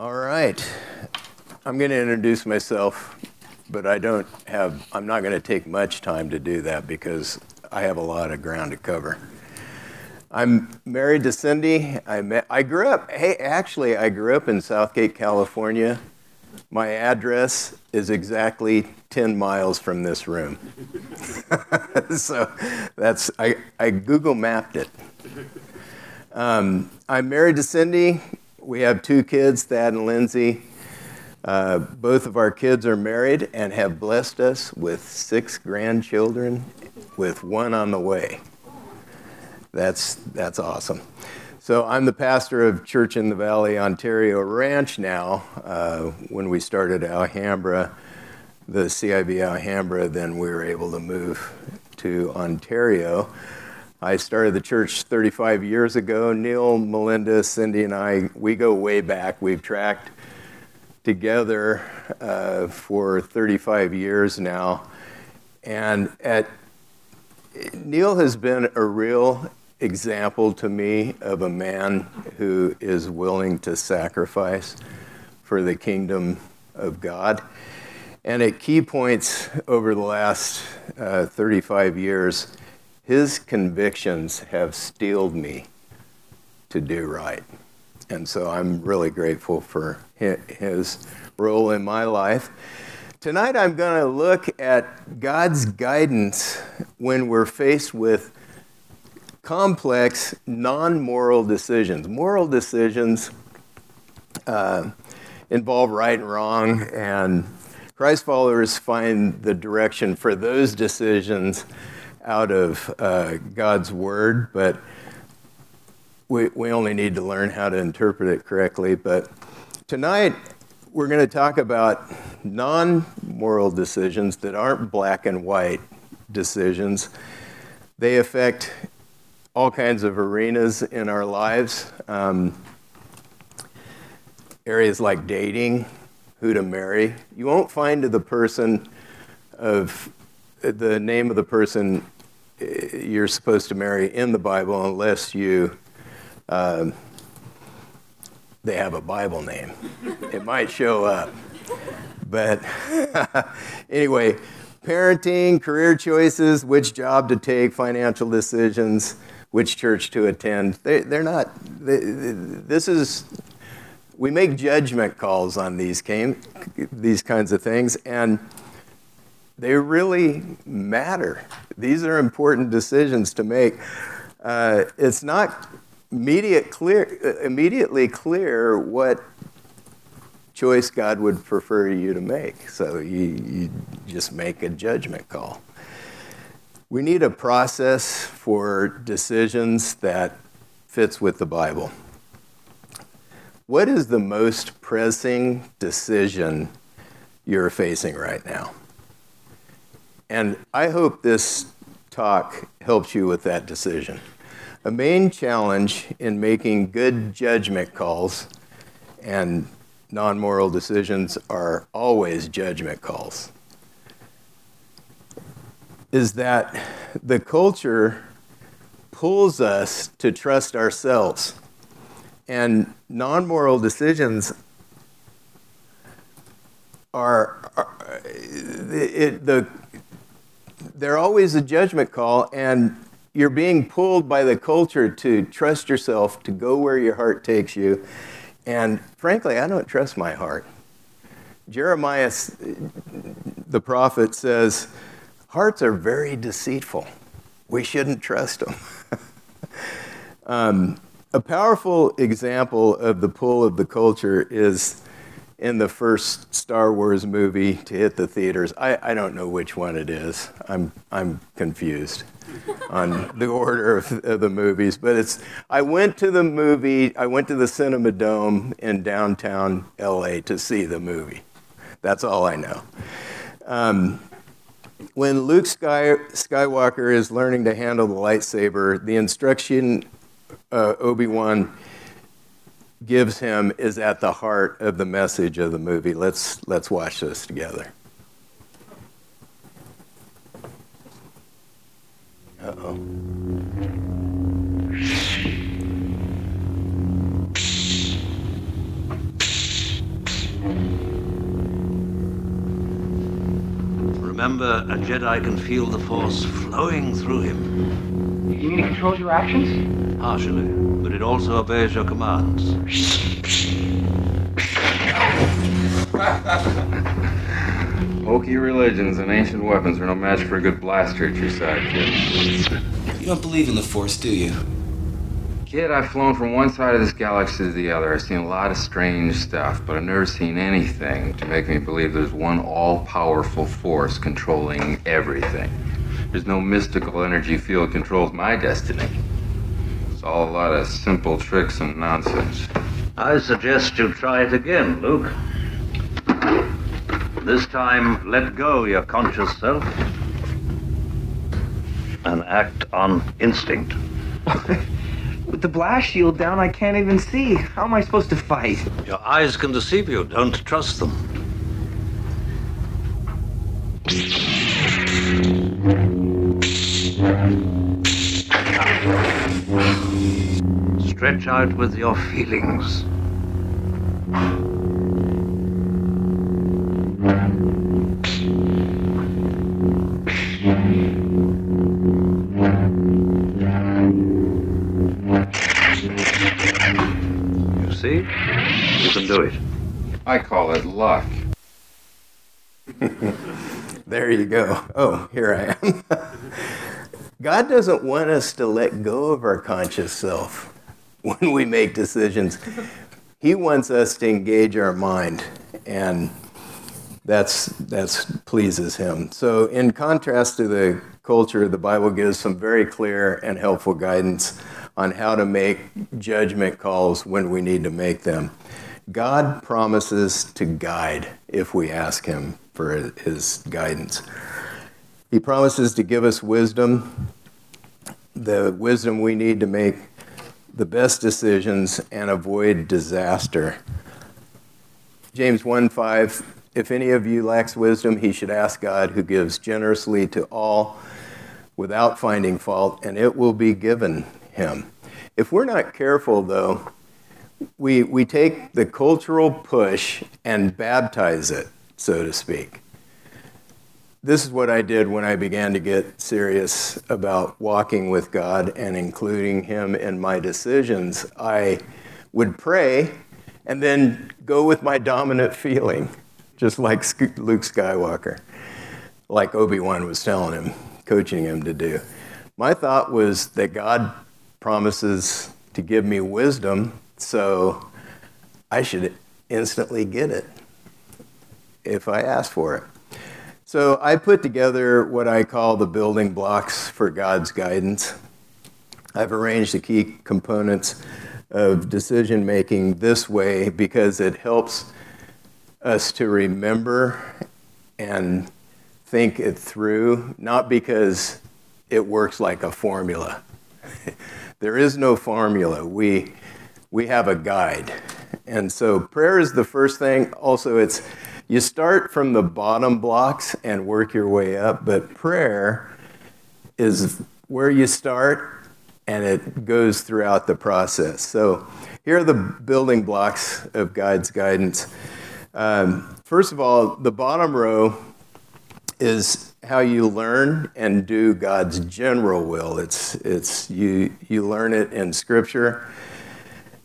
All right. I'm going to introduce myself, but I don't have, I'm not going to take much time to do that because I have a lot of ground to cover. I'm married to Cindy. I, met, I grew up, hey, actually, I grew up in South Gate, California. My address is exactly 10 miles from this room. so that's, I, I Google mapped it. Um, I'm married to Cindy. We have two kids, Thad and Lindsay. Uh, both of our kids are married and have blessed us with six grandchildren, with one on the way. That's, that's awesome. So I'm the pastor of Church in the Valley, Ontario Ranch now. Uh, when we started Alhambra, the CIV Alhambra, then we were able to move to Ontario. I started the church 35 years ago. Neil, Melinda, Cindy, and I, we go way back. We've tracked together uh, for 35 years now. And at Neil has been a real example to me of a man who is willing to sacrifice for the kingdom of God. And at key points over the last uh, 35 years, his convictions have steeled me to do right. And so I'm really grateful for his role in my life. Tonight I'm going to look at God's guidance when we're faced with complex, non moral decisions. Moral decisions uh, involve right and wrong, and Christ followers find the direction for those decisions out of uh, God's Word, but we, we only need to learn how to interpret it correctly. But tonight, we're going to talk about non moral decisions that aren't black and white decisions. They affect all kinds of arenas in our lives. Um, areas like dating, who to marry. You won't find the person of the name of the person you're supposed to marry in the Bible unless you um, they have a Bible name. it might show up. But anyway, parenting, career choices, which job to take, financial decisions, which church to attend. They, they're not, they, this is, we make judgment calls on these, came, these kinds of things, and they really matter. These are important decisions to make. Uh, it's not immediate clear, uh, immediately clear what choice God would prefer you to make. So you, you just make a judgment call. We need a process for decisions that fits with the Bible. What is the most pressing decision you're facing right now? And I hope this talk helps you with that decision. A main challenge in making good judgment calls and non moral decisions are always judgment calls is that the culture pulls us to trust ourselves. And non moral decisions are, are it, the, they're always a judgment call, and you're being pulled by the culture to trust yourself, to go where your heart takes you. And frankly, I don't trust my heart. Jeremiah, the prophet, says, Hearts are very deceitful. We shouldn't trust them. um, a powerful example of the pull of the culture is in the first Star Wars movie to hit the theaters. I, I don't know which one it is. I'm, I'm confused on the order of, of, the movies. But it's, I went to the movie, I went to the Cinema Dome in downtown LA to see the movie. That's all I know. Um, when Luke Sky, Skywalker is learning to handle the lightsaber, the instruction uh, Obi Wan gives him is at the heart of the message of the movie. Let's let's watch this together. Uh oh. Remember, a Jedi can feel the Force flowing through him. You mean it controls your actions? Partially, but it also obeys your commands. Hokey religions and ancient weapons are no match for a good blaster at your side, kid. You don't believe in the Force, do you? Kid, I've flown from one side of this galaxy to the other. I've seen a lot of strange stuff, but I've never seen anything to make me believe there's one all powerful force controlling everything. There's no mystical energy field controls my destiny. It's all a lot of simple tricks and nonsense. I suggest you try it again, Luke. This time, let go your conscious self and act on instinct. With the blast shield down, I can't even see. How am I supposed to fight? Your eyes can deceive you. Don't trust them. Stretch out with your feelings. Do it. I call it luck. There you go. Oh, here I am. God doesn't want us to let go of our conscious self when we make decisions. He wants us to engage our mind, and that's that's pleases him. So, in contrast to the culture, the Bible gives some very clear and helpful guidance on how to make judgment calls when we need to make them. God promises to guide if we ask him for his guidance. He promises to give us wisdom, the wisdom we need to make the best decisions and avoid disaster. James 1 5 If any of you lacks wisdom, he should ask God, who gives generously to all without finding fault, and it will be given him. If we're not careful, though, we, we take the cultural push and baptize it, so to speak. This is what I did when I began to get serious about walking with God and including Him in my decisions. I would pray and then go with my dominant feeling, just like Luke Skywalker, like Obi Wan was telling him, coaching him to do. My thought was that God promises to give me wisdom, so I should instantly get it if I ask for it. So I put together what I call the building blocks for God's guidance. I've arranged the key components of decision making this way because it helps us to remember and think it through, not because it works like a formula. there is no formula. We, we have a guide. And so prayer is the first thing. Also, it's you start from the bottom blocks and work your way up, but prayer is where you start and it goes throughout the process. So here are the building blocks of God's guidance. Um, first of all, the bottom row is how you learn and do God's general will. It's, it's you, you learn it in Scripture.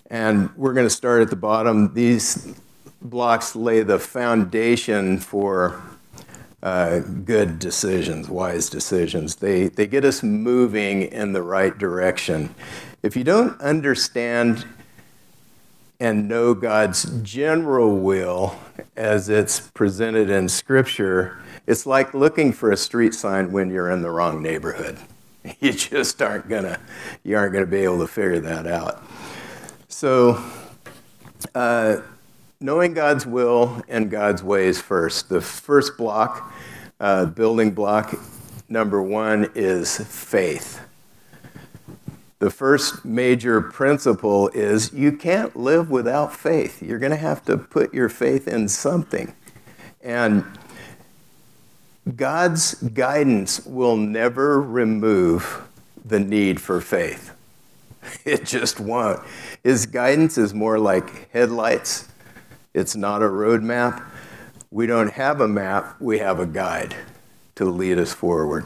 And we're going to start at the bottom. These blocks lay the foundation for uh, good decisions, wise decisions. They, they get us moving in the right direction. If you don't understand and know God's general will as it's presented in Scripture, it's like looking for a street sign when you're in the wrong neighborhood. You just aren't gonna, you aren't gonna be able to figure that out. So, uh, knowing God's will and God's ways first. The first block, uh, building block number one, is faith. The first major principle is you can't live without faith. You're going to have to put your faith in something. And God's guidance will never remove the need for faith. It just won't. His guidance is more like headlights It's not a roadmap. We don't have a map, we have a guide to lead us forward,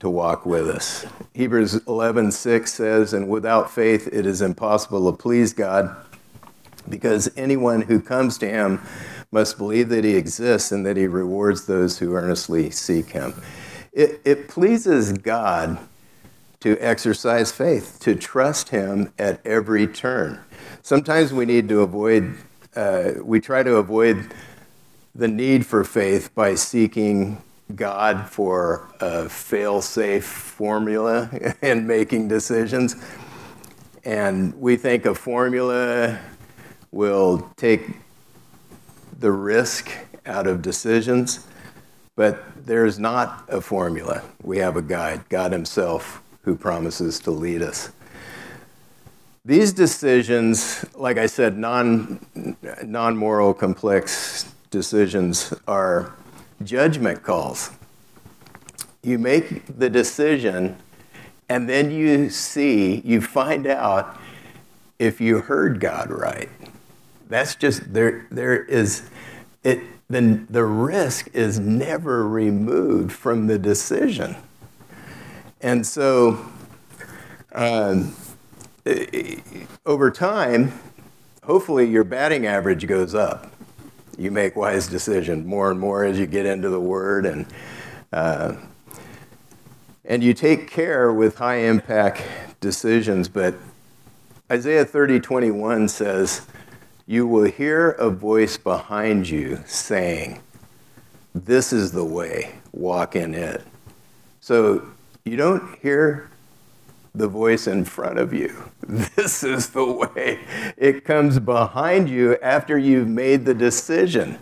to walk with us. Hebrews 11:6 says, "And without faith it is impossible to please God, because anyone who comes to him must believe that he exists and that he rewards those who earnestly seek him." It, it pleases God to exercise faith, to trust him at every turn. Sometimes we need to avoid, uh, we try to avoid the need for faith by seeking God for a fail safe formula in making decisions. And we think a formula will take the risk out of decisions, but there's not a formula. We have a guide, God Himself, who promises to lead us. These decisions, like I said, non, non-moral, complex decisions are judgment calls. You make the decision, and then you see, you find out if you heard God right. That's just there. There is it. Then the risk is never removed from the decision, and so um, over time, hopefully your batting average goes up you make wise decisions more and more as you get into the Word, and uh, and you take care with high impact decisions. But Isaiah 30, 21 says, You will hear a voice behind you saying, This is the way, walk in it. So you don't hear the voice in front of you. This is the way. It comes behind you after you've made the decision.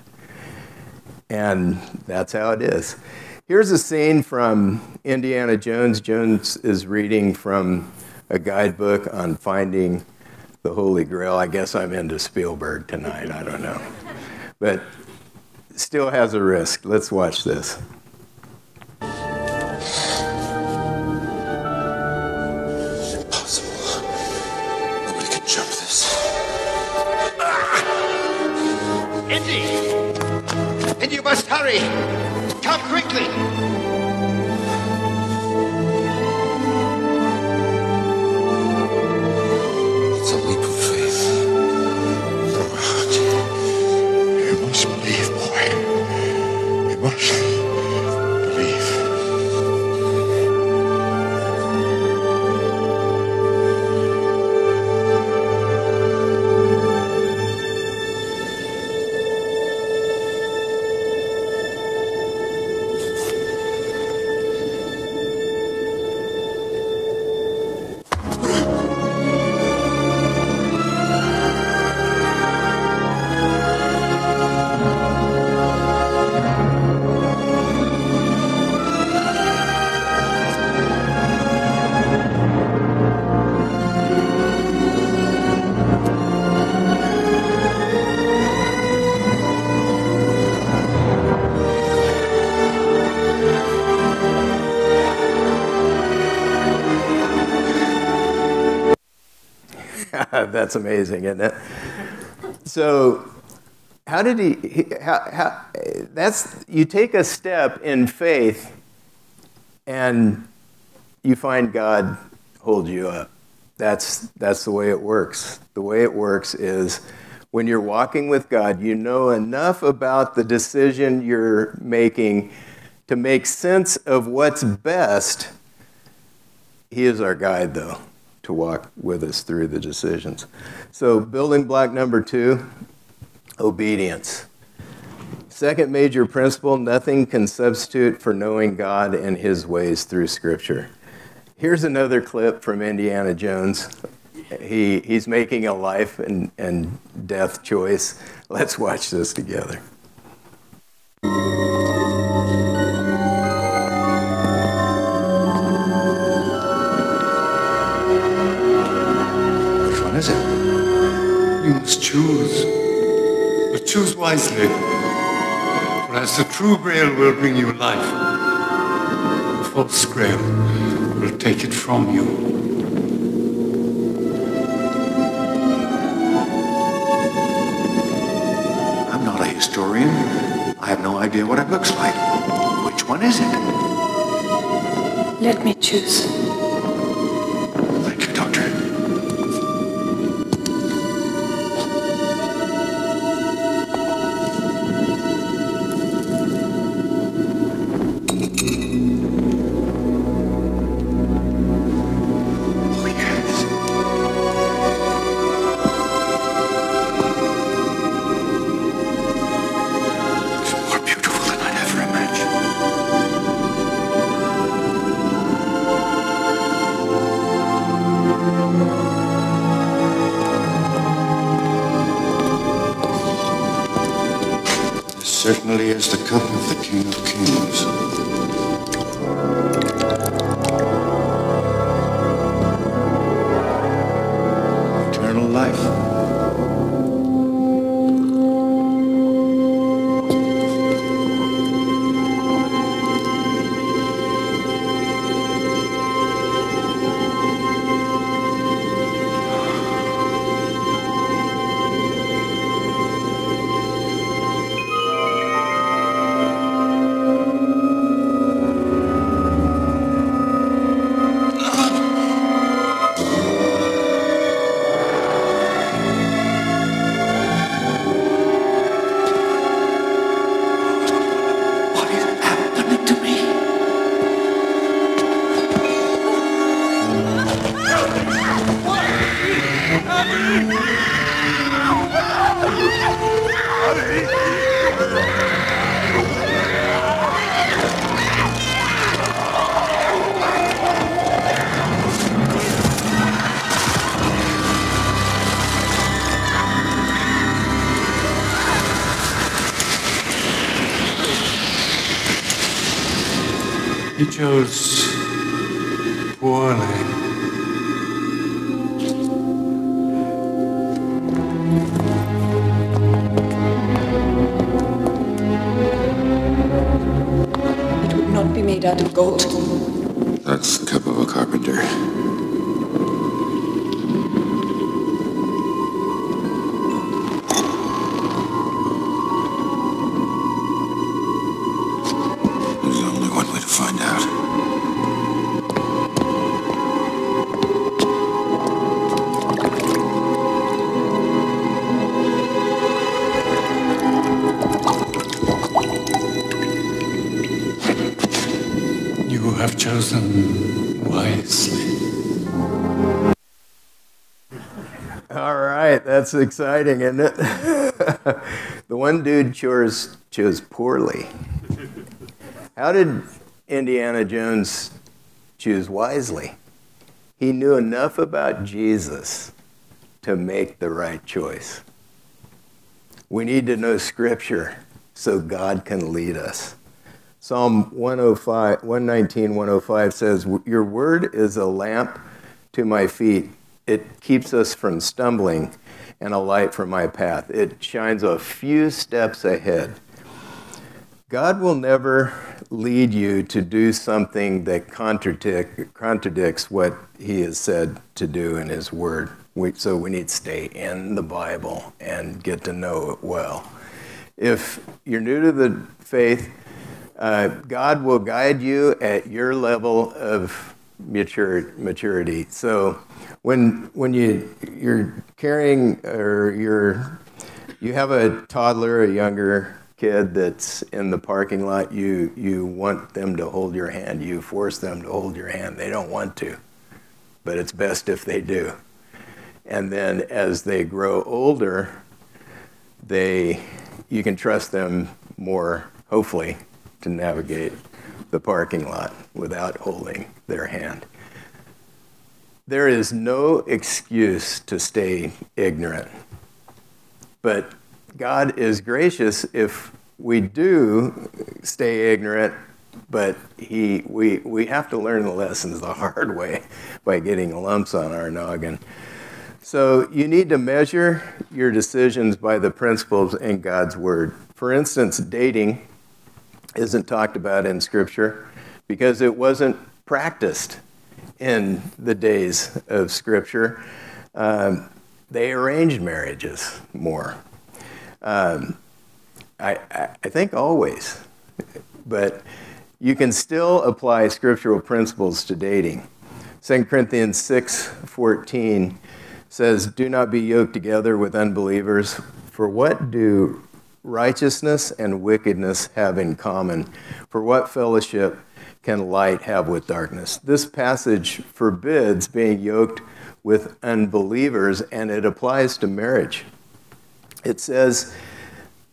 And that's how it is. Here's a scene from Indiana Jones. Jones is reading from a guidebook on finding the Holy Grail. I guess I'm into Spielberg tonight. I don't know. But still has a risk. Let's watch this. Must hurry. Come quickly. That's amazing, isn't it? So, how did he? How, how, that's you take a step in faith, and you find God hold you up. That's that's the way it works. The way it works is when you're walking with God, you know enough about the decision you're making to make sense of what's best. He is our guide, though to walk with us through the decisions. So, building block number two obedience. Second major principle nothing can substitute for knowing God and his ways through Scripture. Here's another clip from Indiana Jones. He, he's making a life and, and death choice. Let's watch this together. You must choose. But choose wisely. For as the true grail will bring you life, the false grail will take it from you. I'm not a historian. I have no idea what it looks like. Which one is it? Let me choose. Life. Be made out of gold. That's the cup of a carpenter. That's exciting, isn't it? the one dude chose chose poorly. How did Indiana Jones choose wisely? He knew enough about Jesus to make the right choice. We need to know Scripture so God can lead us. Psalm 105, 119, 105 says, Your word is a lamp to my feet. It keeps us from stumbling and a light for my path. It shines a few steps ahead. God will never lead you to do something that contradict, contradicts what He has said to do in His Word. We, so we need to stay in the Bible and get to know it well. If you're new to the faith, uh, God will guide you at your level of maturity. So when when you you're carrying or you're you have a toddler, a younger kid that's in the parking lot, you you want them to hold your hand. You force them to hold your hand. They don't want to, but it's best if they do. And then as they grow older, they you can trust them more, hopefully, to navigate the parking lot without holding their hand. There is no excuse to stay ignorant. But God is gracious if we do stay ignorant, but he, we, we have to learn the lessons the hard way by getting lumps on our noggin. So you need to measure your decisions by the principles in God's Word. For instance, dating isn't talked about in Scripture because it wasn't practiced in the days of Scripture. Um, they arranged marriages more. Um, I, I, think always. But you can still apply scriptural principles to dating. 2 Corinthians 6:14 says, "Do not be yoked together with unbelievers, for what do righteousness and wickedness have in common? For what fellowship can light have with darkness?" This passage forbids being yoked with unbelievers and it applies to marriage. It says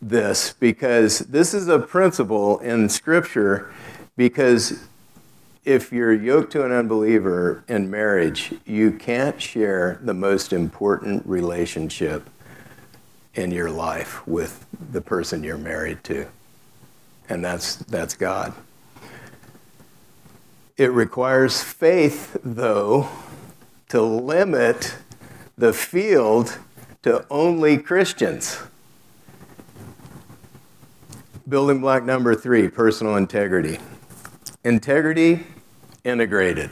this because this is a principle in scripture because if you're yoked to an unbeliever in marriage, you can't share the most important relationship in your life with the person you're married to. And that's, that's God. It requires faith, though, to limit the field to only Christians. Building block number three personal integrity. Integrity integrated.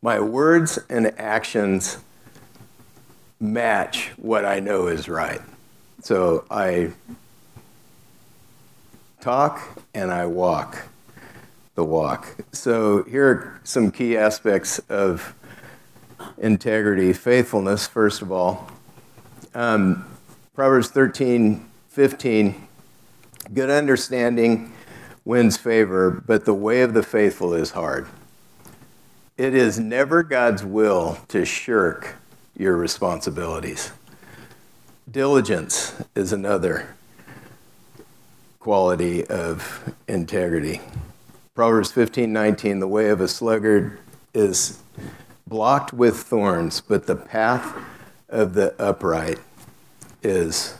My words and actions match what I know is right. So I talk and I walk the walk. So here are some key aspects of integrity, faithfulness, first of all. Um, Proverbs 13, 15, good understanding wins favor, but the way of the faithful is hard. It is never God's will to shirk your responsibilities. Diligence is another quality of integrity. Proverbs 15 19, the way of a sluggard is blocked with thorns, but the path of the upright is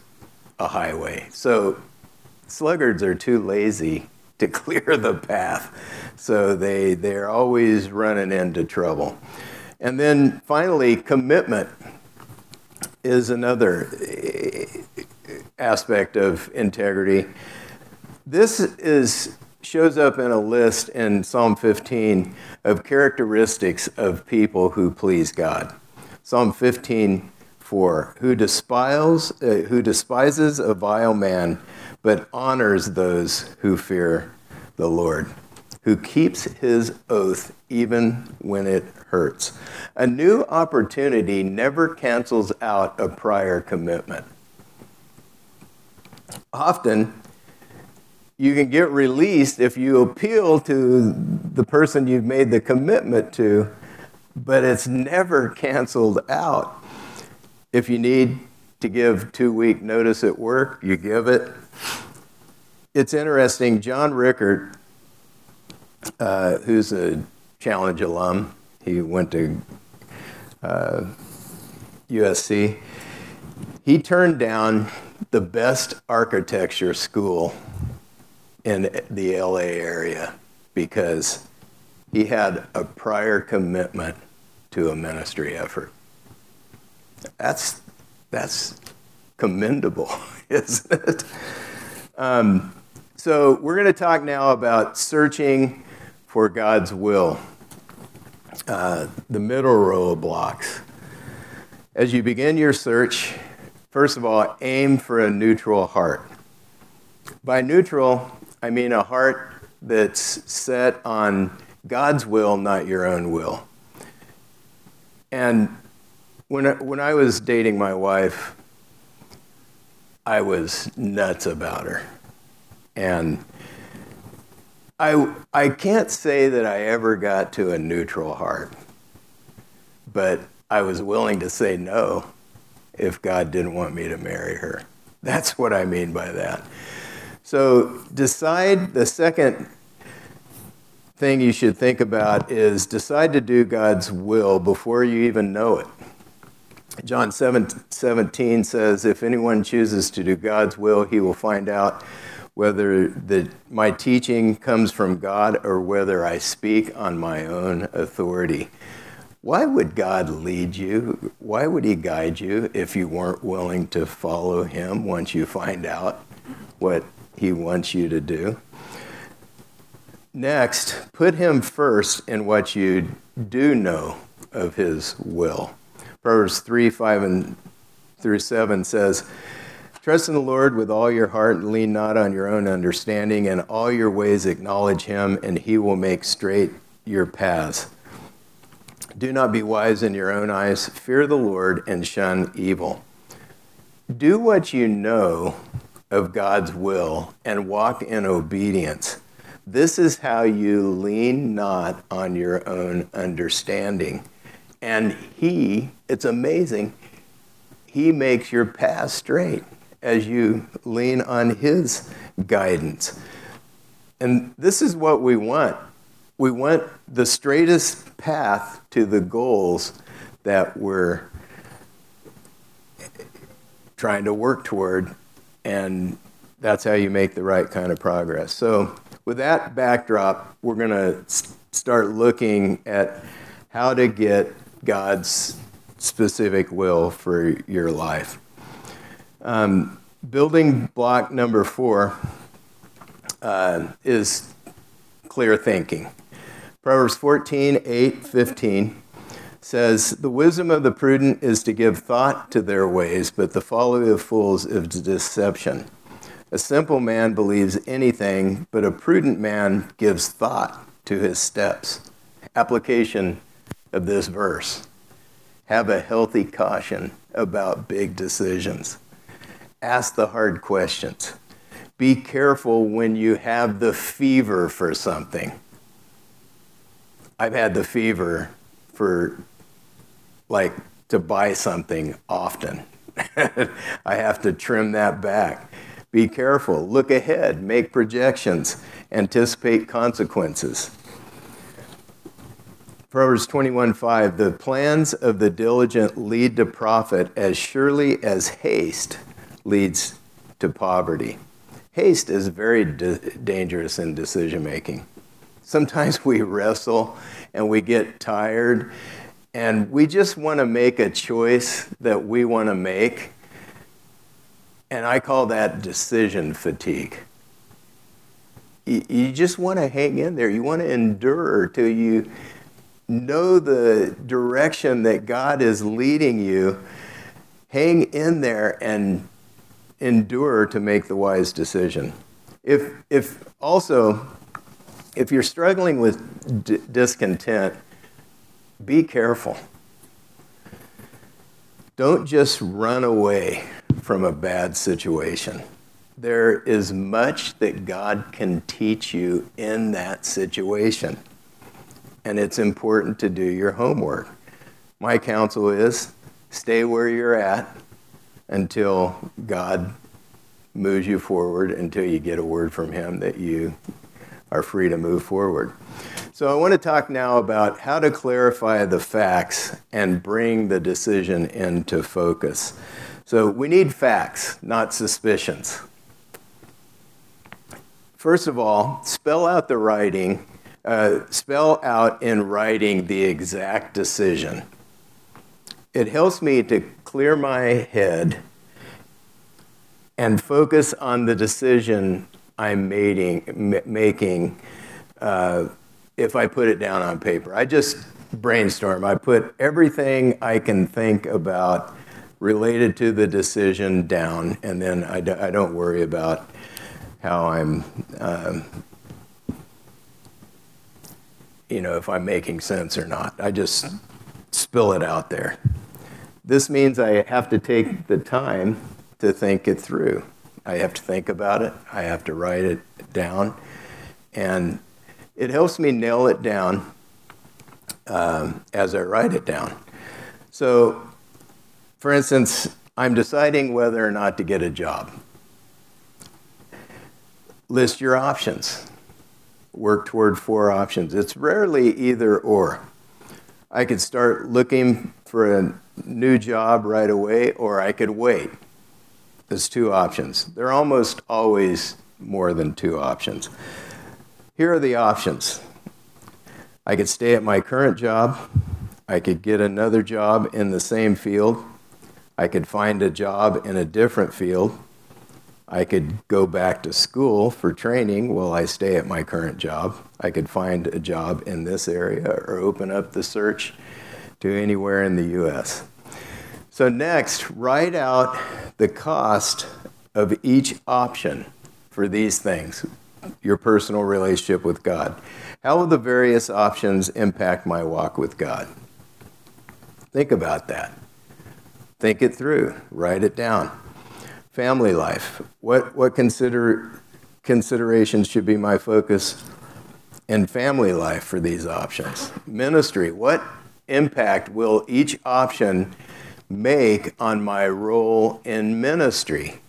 a highway. So sluggards are too lazy to clear the path. So they, they're always running into trouble. And then finally, commitment is another eh, aspect of integrity. This is, shows up in a list in Psalm 15 of characteristics of people who please God. Psalm 15, 4, who, despises, uh, who despises a vile man but honors those who fear the Lord, who keeps his oath even when it hurts. A new opportunity never cancels out a prior commitment. Often, you can get released if you appeal to the person you've made the commitment to, but it's never canceled out. If you need to give two week notice at work, you give it it's interesting. John Rickert, uh, who's a Challenge alum, he went to uh, USC. He turned down the best architecture school in the LA area because he had a prior commitment to a ministry effort. That's that's commendable, isn't it? Um, so, we're going to talk now about searching for God's will, uh, the middle row of blocks. As you begin your search, first of all, aim for a neutral heart. By neutral, I mean a heart that's set on God's will, not your own will. And when I, when I was dating my wife, I was nuts about her. And I, I can't say that I ever got to a neutral heart, but I was willing to say no if God didn't want me to marry her. That's what I mean by that. So decide the second thing you should think about is decide to do God's will before you even know it. John 7, 17 says, If anyone chooses to do God's will, he will find out whether the, my teaching comes from God or whether I speak on my own authority. Why would God lead you? Why would He guide you if you weren't willing to follow Him once you find out what He wants you to do? Next, put Him first in what you do know of His will. Proverbs 3 5 and through 7 says, Trust in the Lord with all your heart and lean not on your own understanding. In all your ways acknowledge him, and he will make straight your paths. Do not be wise in your own eyes. Fear the Lord and shun evil. Do what you know of God's will and walk in obedience. This is how you lean not on your own understanding. And He, it's amazing, He makes your path straight as you lean on His guidance. And this is what we want. We want the straightest path to the goals that we're trying to work toward, and that's how you make the right kind of progress. So, with that backdrop, we're going to start looking at how to get God's specific will for your life. Um, building block number four uh, is clear thinking. Proverbs 14, 8, 15 says, The wisdom of the prudent is to give thought to their ways, but the folly of fools is deception. A simple man believes anything, but a prudent man gives thought to his steps. Application of this verse have a healthy caution about big decisions. Ask the hard questions. Be careful when you have the fever for something. I've had the fever for like to buy something often. I have to trim that back. Be careful, look ahead, make projections, anticipate consequences. Proverbs 21:5 The plans of the diligent lead to profit as surely as haste leads to poverty. Haste is very dangerous in decision making. Sometimes we wrestle and we get tired and we just want to make a choice that we want to make. And I call that decision fatigue. You just want to hang in there. You want to endure till you know the direction that God is leading you. Hang in there and endure to make the wise decision. If, if also, if you're struggling with d- discontent, be careful. Don't just run away from a bad situation. There is much that God can teach you in that situation. And it's important to do your homework. My counsel is stay where you're at until God moves you forward, until you get a word from Him that you are free to move forward. So, I want to talk now about how to clarify the facts and bring the decision into focus. So, we need facts, not suspicions. First of all, spell out the writing, uh, spell out in writing the exact decision. It helps me to clear my head and focus on the decision I'm making, making uh, if I put it down on paper. I just brainstorm. I put everything I can think about related to the decision down, and then I, do, I don't worry about how I'm, um, you know, if I'm making sense or not. I just spill it out there. This means I have to take the time to think it through. I have to think about it, I have to write it down, and it helps me nail it down um, as I write it down. So, for instance, I'm deciding whether or not to get a job. List your options. Work toward four options. It's rarely either or. I could start looking for a new job right away, or I could wait. There's two options. There are almost always more than two options. Here are the options. I could stay at my current job, I could get another job in the same field, I could find a job in a different field, I could go back to school for training while I stay at my current job. I could find a job in this area or open up the search to anywhere in the US. So, next, write out the cost of each option for these things your personal relationship with God. How will the various options impact my walk with God? Think about that. Think it through. Write it down. Family life. What, what consider, considerations should be my focus in family life for these options? Ministry. What impact will each option make on my role in ministry?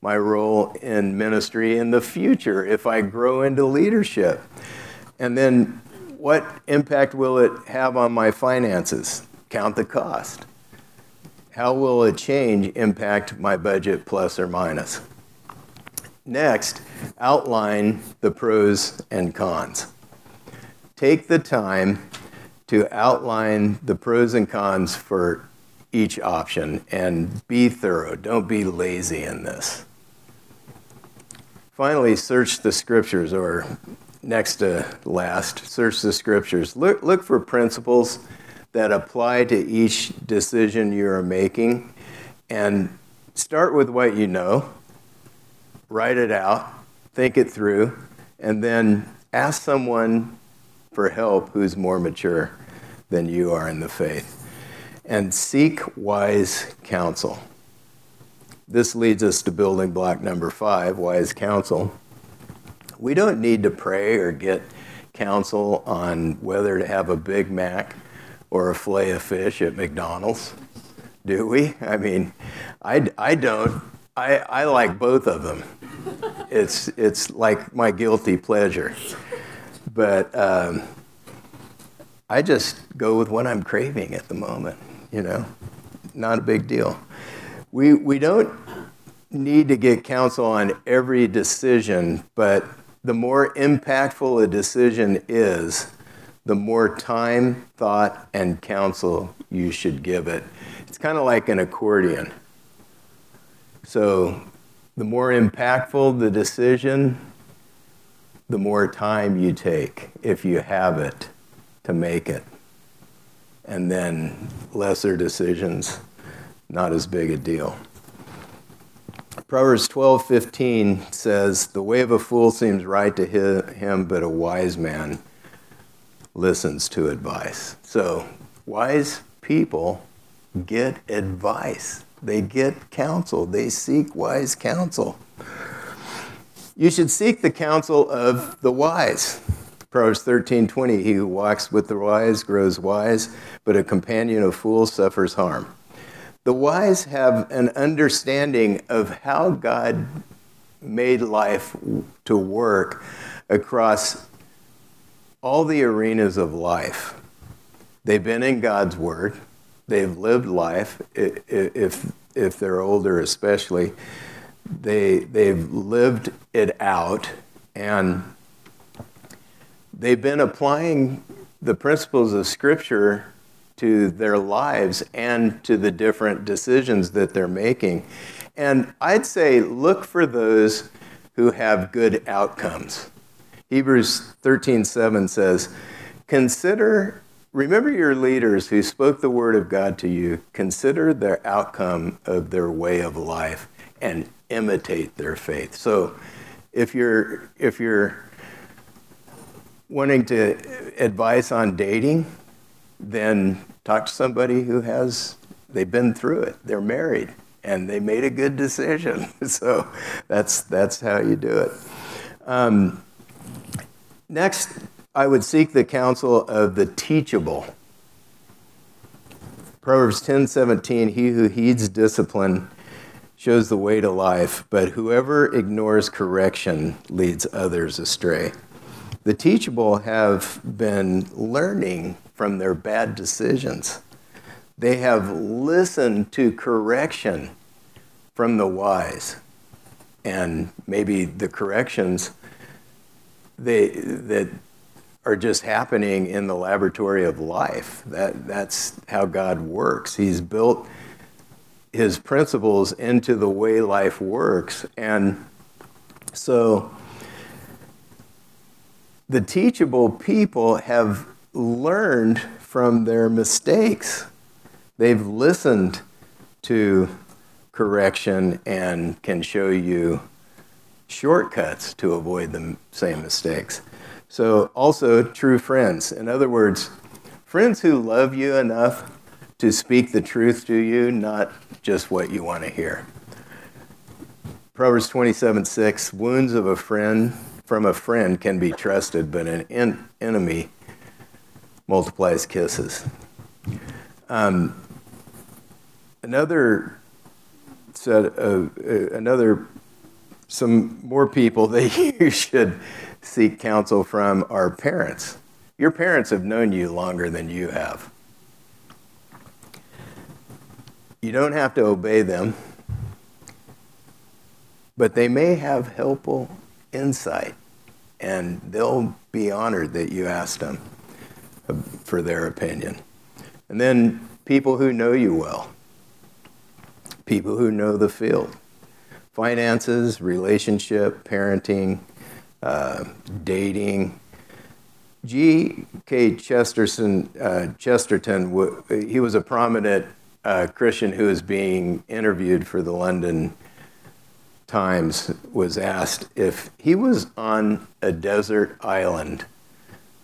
My role in ministry in the future if I grow into leadership? And then what impact will it have on my finances? Count the cost. How will a change impact my budget plus or minus? Next, outline the pros and cons. Take the time to outline the pros and cons for each option and be thorough. Don't be lazy in this. Finally, search the scriptures, or next to last, search the scriptures. Look, look for principles that apply to each decision you're making and start with what you know, write it out, think it through, and then ask someone for help who's more mature than you are in the faith. And seek wise counsel. This leads us to building block number five wise counsel. We don't need to pray or get counsel on whether to have a Big Mac or a fillet of fish at McDonald's, do we? I mean, I, I don't. I, I like both of them. It's, it's like my guilty pleasure. But um, I just go with what I'm craving at the moment, you know, not a big deal. We, we don't need to get counsel on every decision, but the more impactful a decision is, the more time, thought, and counsel you should give it. It's kind of like an accordion. So, the more impactful the decision, the more time you take, if you have it, to make it. And then lesser decisions, not as big a deal. Proverbs 12:15 says, "The way of a fool seems right to him, but a wise man listens to advice. So, wise people get advice, they get counsel, they seek wise counsel. You should seek the counsel of the wise. Proverbs 13:20 He who walks with the wise grows wise, but a companion of fools suffers harm. The wise have an understanding of how God made life to work across all the arenas of life. They've been in God's Word. They've lived life, if, if they're older especially. They, they've lived it out, and they've been applying the principles of Scripture to their lives and to the different decisions that they're making. And I'd say look for those who have good outcomes. Hebrews 13:7 says, "Consider remember your leaders who spoke the word of God to you. Consider their outcome of their way of life and imitate their faith." So, if you're if you're wanting to advice on dating, then talk to somebody who has they've been through it. They're married and they made a good decision. So that's that's how you do it. Um, Next, I would seek the counsel of the teachable. Proverbs 10:17 He who heeds discipline shows the way to life, but whoever ignores correction leads others astray. The teachable have been learning from their bad decisions. They have listened to correction from the wise. And maybe the corrections they, that are just happening in the laboratory of life. That, that's how God works. He's built his principles into the way life works. And so the teachable people have learned from their mistakes. They've listened to correction and can show you shortcuts to avoid the same mistakes. So, also, true friends. In other words, friends who love you enough to speak the truth to you, not just what you want to hear. Proverbs 27 6 Wounds of a friend from a friend can be trusted, but an en- enemy multiplies kisses. Um, another set of, uh, another some more people that you should seek counsel from are parents. Your parents have known you longer than you have. You don't have to obey them, but they may have helpful insight, and they'll be honored that you asked them for their opinion. And then people who know you well, people who know the field finances, relationship, parenting, uh, dating. G.K. Chesterton, uh, Chesterton, he was a prominent uh, Christian who was being interviewed for the London Times, was asked if he was on a desert island,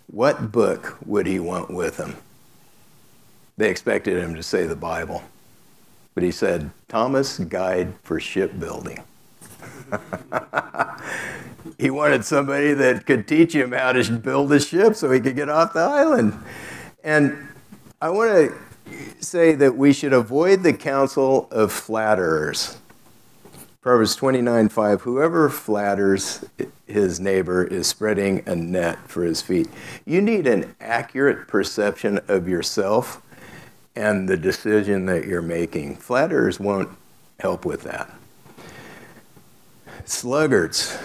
what book would he want with him? They expected him to say the Bible. But he said, Thomas Guide for Shipbuilding. he wanted somebody that could teach him how to build a ship so he could get off the island. And I want to say that we should avoid the counsel of flatterers. Proverbs 29 5 Whoever flatters his neighbor is spreading a net for his feet. You need an accurate perception of yourself and the decision that you're making. Flatterers won't help with that. Sluggards.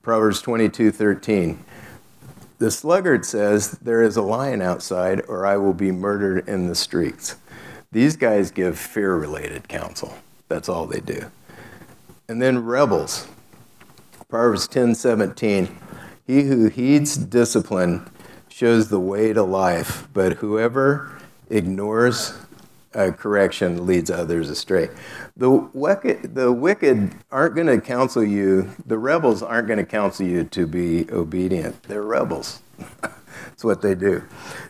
Proverbs 22 13. The sluggard says, There is a lion outside, or I will be murdered in the streets. These guys give fear related counsel. That's all they do. And then rebels. Proverbs 10 17. He who heeds discipline shows the way to life, but whoever ignores correction leads others astray. The wicked, the wicked aren't going to counsel you, the rebels aren't going to counsel you to be obedient. They're rebels. That's what they do.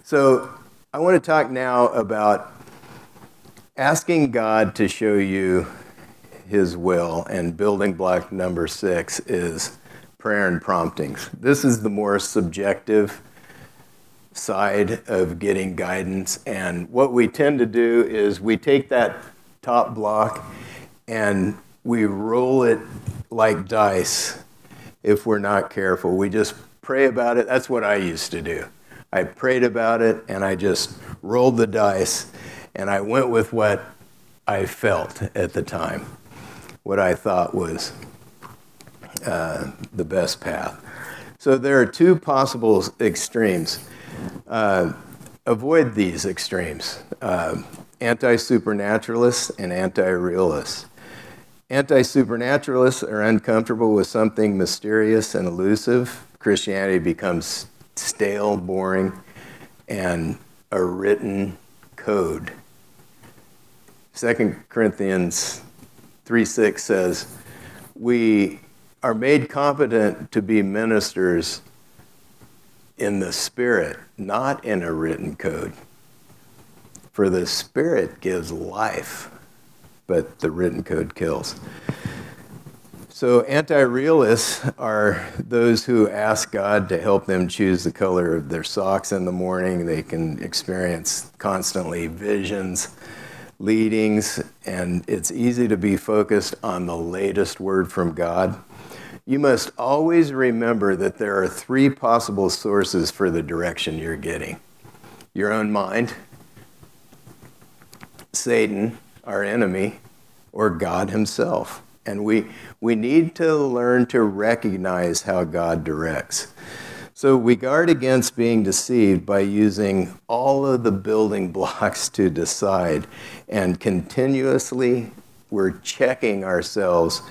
So I want to talk now about asking God to show you his will, and building block number six is prayer and promptings. This is the more subjective side of getting guidance. And what we tend to do is we take that top block and we roll it like dice if we're not careful. We just pray about it. That's what I used to do. I prayed about it and I just rolled the dice and I went with what I felt at the time, what I thought was uh, the best path. So there are two possible extremes. Uh, avoid these extremes uh, anti supernaturalists and anti realists. Anti supernaturalists are uncomfortable with something mysterious and elusive. Christianity becomes stale, boring, and a written code. 2 Corinthians 3 6 says, We are made competent to be ministers in the Spirit, not in a written code. For the Spirit gives life, but the written code kills. So, anti realists are those who ask God to help them choose the color of their socks in the morning. They can experience constantly visions, leadings, and it's easy to be focused on the latest word from God you must always remember that there are three possible sources for the direction you're getting your own mind, Satan, our enemy, or God Himself. And we, we need to learn to recognize how God directs. So we guard against being deceived by using all of the building blocks to decide, and continuously we're checking ourselves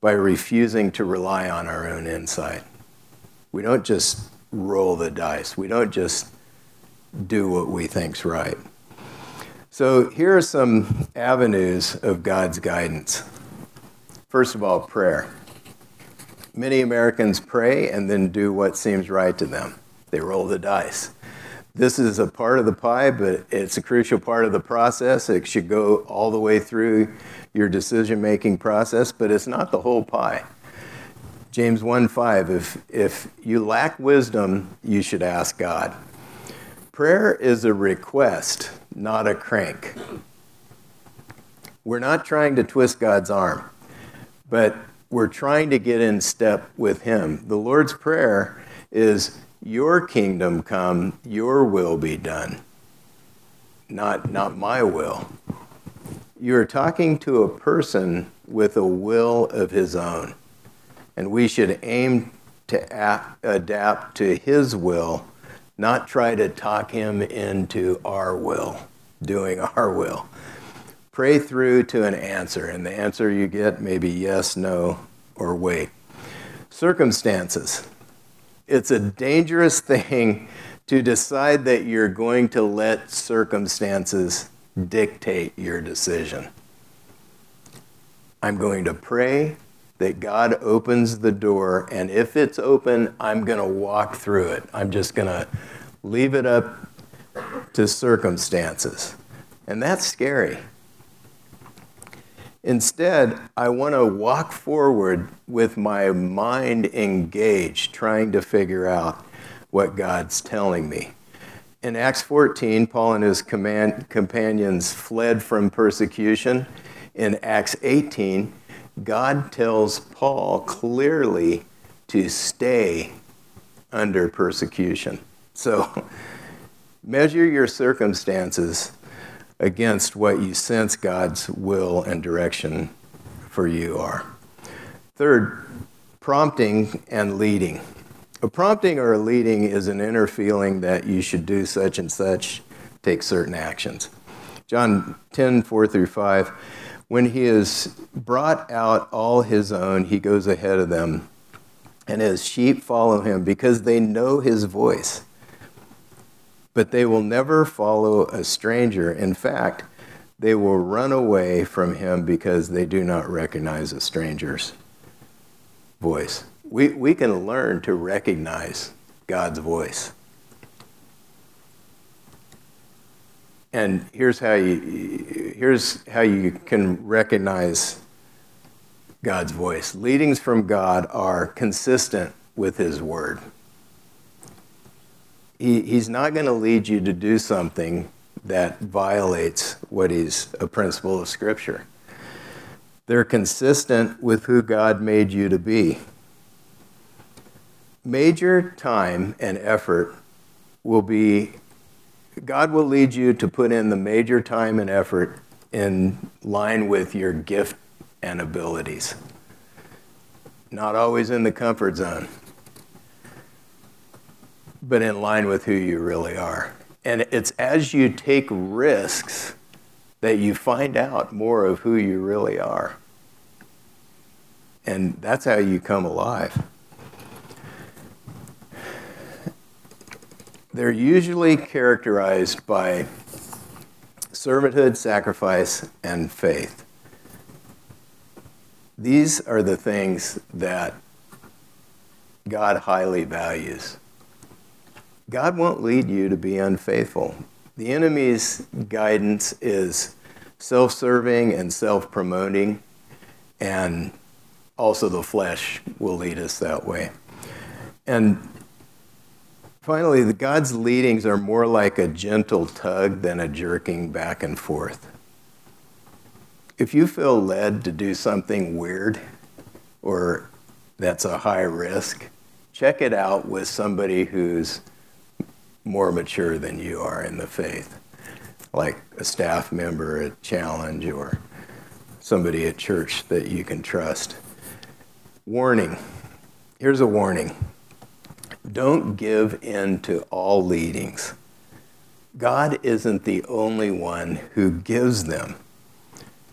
by refusing to rely on our own insight. We don't just roll the dice, we don't just do what we think's right. So here are some avenues of God's guidance. First of all, prayer. Many Americans pray and then do what seems right to them. They roll the dice. This is a part of the pie, but it's a crucial part of the process. It should go all the way through your decision making process, but it's not the whole pie. James 1 5, if, if you lack wisdom, you should ask God. Prayer is a request, not a crank. We're not trying to twist God's arm, but we're trying to get in step with Him. The Lord's Prayer is, Your kingdom come, Your will be done, not, not my will. You're talking to a person with a will of his own, and we should aim to adapt to His will, not try to talk Him into our will, doing our will pray through to an answer, and the answer you get may be yes, no, or wait. Circumstances. It's a dangerous thing to decide that you're going to let circumstances dictate your decision. I'm going to pray that God opens the door, and if it's open, I'm going to walk through it. I'm just going to leave it up to circumstances. And that's scary. Instead, I want to walk forward with my mind engaged, trying to figure out what God's telling me. In Acts 14, Paul and his command, companions fled from persecution. In Acts 18, God tells Paul clearly to stay under persecution. So measure your circumstances against what you sense God's will and direction for you are. Third, prompting and leading. A prompting or a leading is an inner feeling that you should do such and such, take certain actions. John 10, 4 through 5. When he has brought out all his own, he goes ahead of them, and his sheep follow him because they know his voice but they will never follow a stranger. In fact, they will run away from him because they do not recognize a stranger's voice. We, we can learn to recognize God's voice. And here's how you, here's how you can recognize God's voice. Leadings from God are consistent with His Word he, he's not going to lead you to do something that violates what is a principle of Scripture. They're consistent with who God made you to be. Major time and effort will be, God will lead you to put in the major time and effort in line with your gift and abilities. Not always in the comfort zone but in line with who you really are. And it's as you take risks that you find out more of who you really are. And that's how you come alive. They're usually characterized by servanthood, sacrifice, and faith. These are the things that God highly values. God won't lead you to be unfaithful. The enemy's guidance is self serving and self promoting, and also the flesh will lead us that way. And finally, the God's leadings are more like a gentle tug than a jerking back and forth. If you feel led to do something weird or that's a high risk, check it out with somebody who's more mature than you are in the faith, like a staff member at Challenge or somebody at church that you can trust. Warning here's a warning don't give in to all leadings. God isn't the only one who gives them.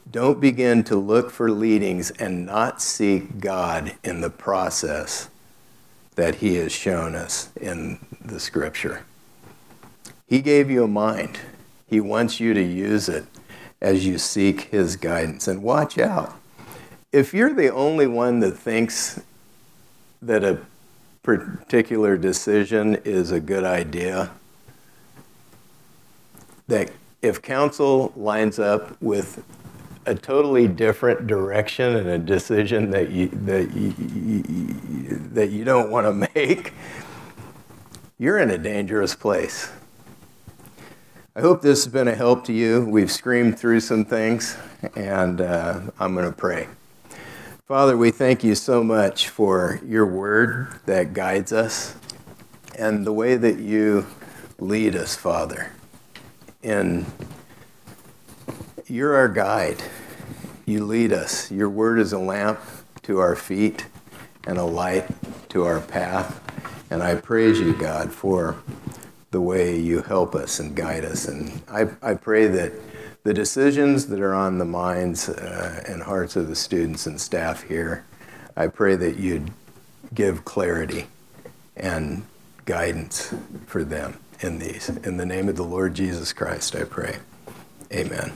Don't begin to look for leadings and not seek God in the process that He has shown us in the scripture. He gave you a mind. He wants you to use it as you seek His guidance. And watch out. If you're the only one that thinks that a particular decision is a good idea, that if counsel lines up with a totally different direction and a decision that you that you, that you don't want to make, you're in a dangerous place. I hope this has been a help to you. We've screamed through some things, and uh, I'm going to pray. Father, we thank you so much for your word that guides us and the way that you lead us, Father. And you're our guide. You lead us. Your word is a lamp to our feet and a light to our path. And I praise you, God, for the way you help us and guide us. And I, I pray that the decisions that are on the minds uh, and hearts of the students and staff here, I pray that you'd give clarity and guidance for them in these. In the name of the Lord Jesus Christ, I pray. Amen.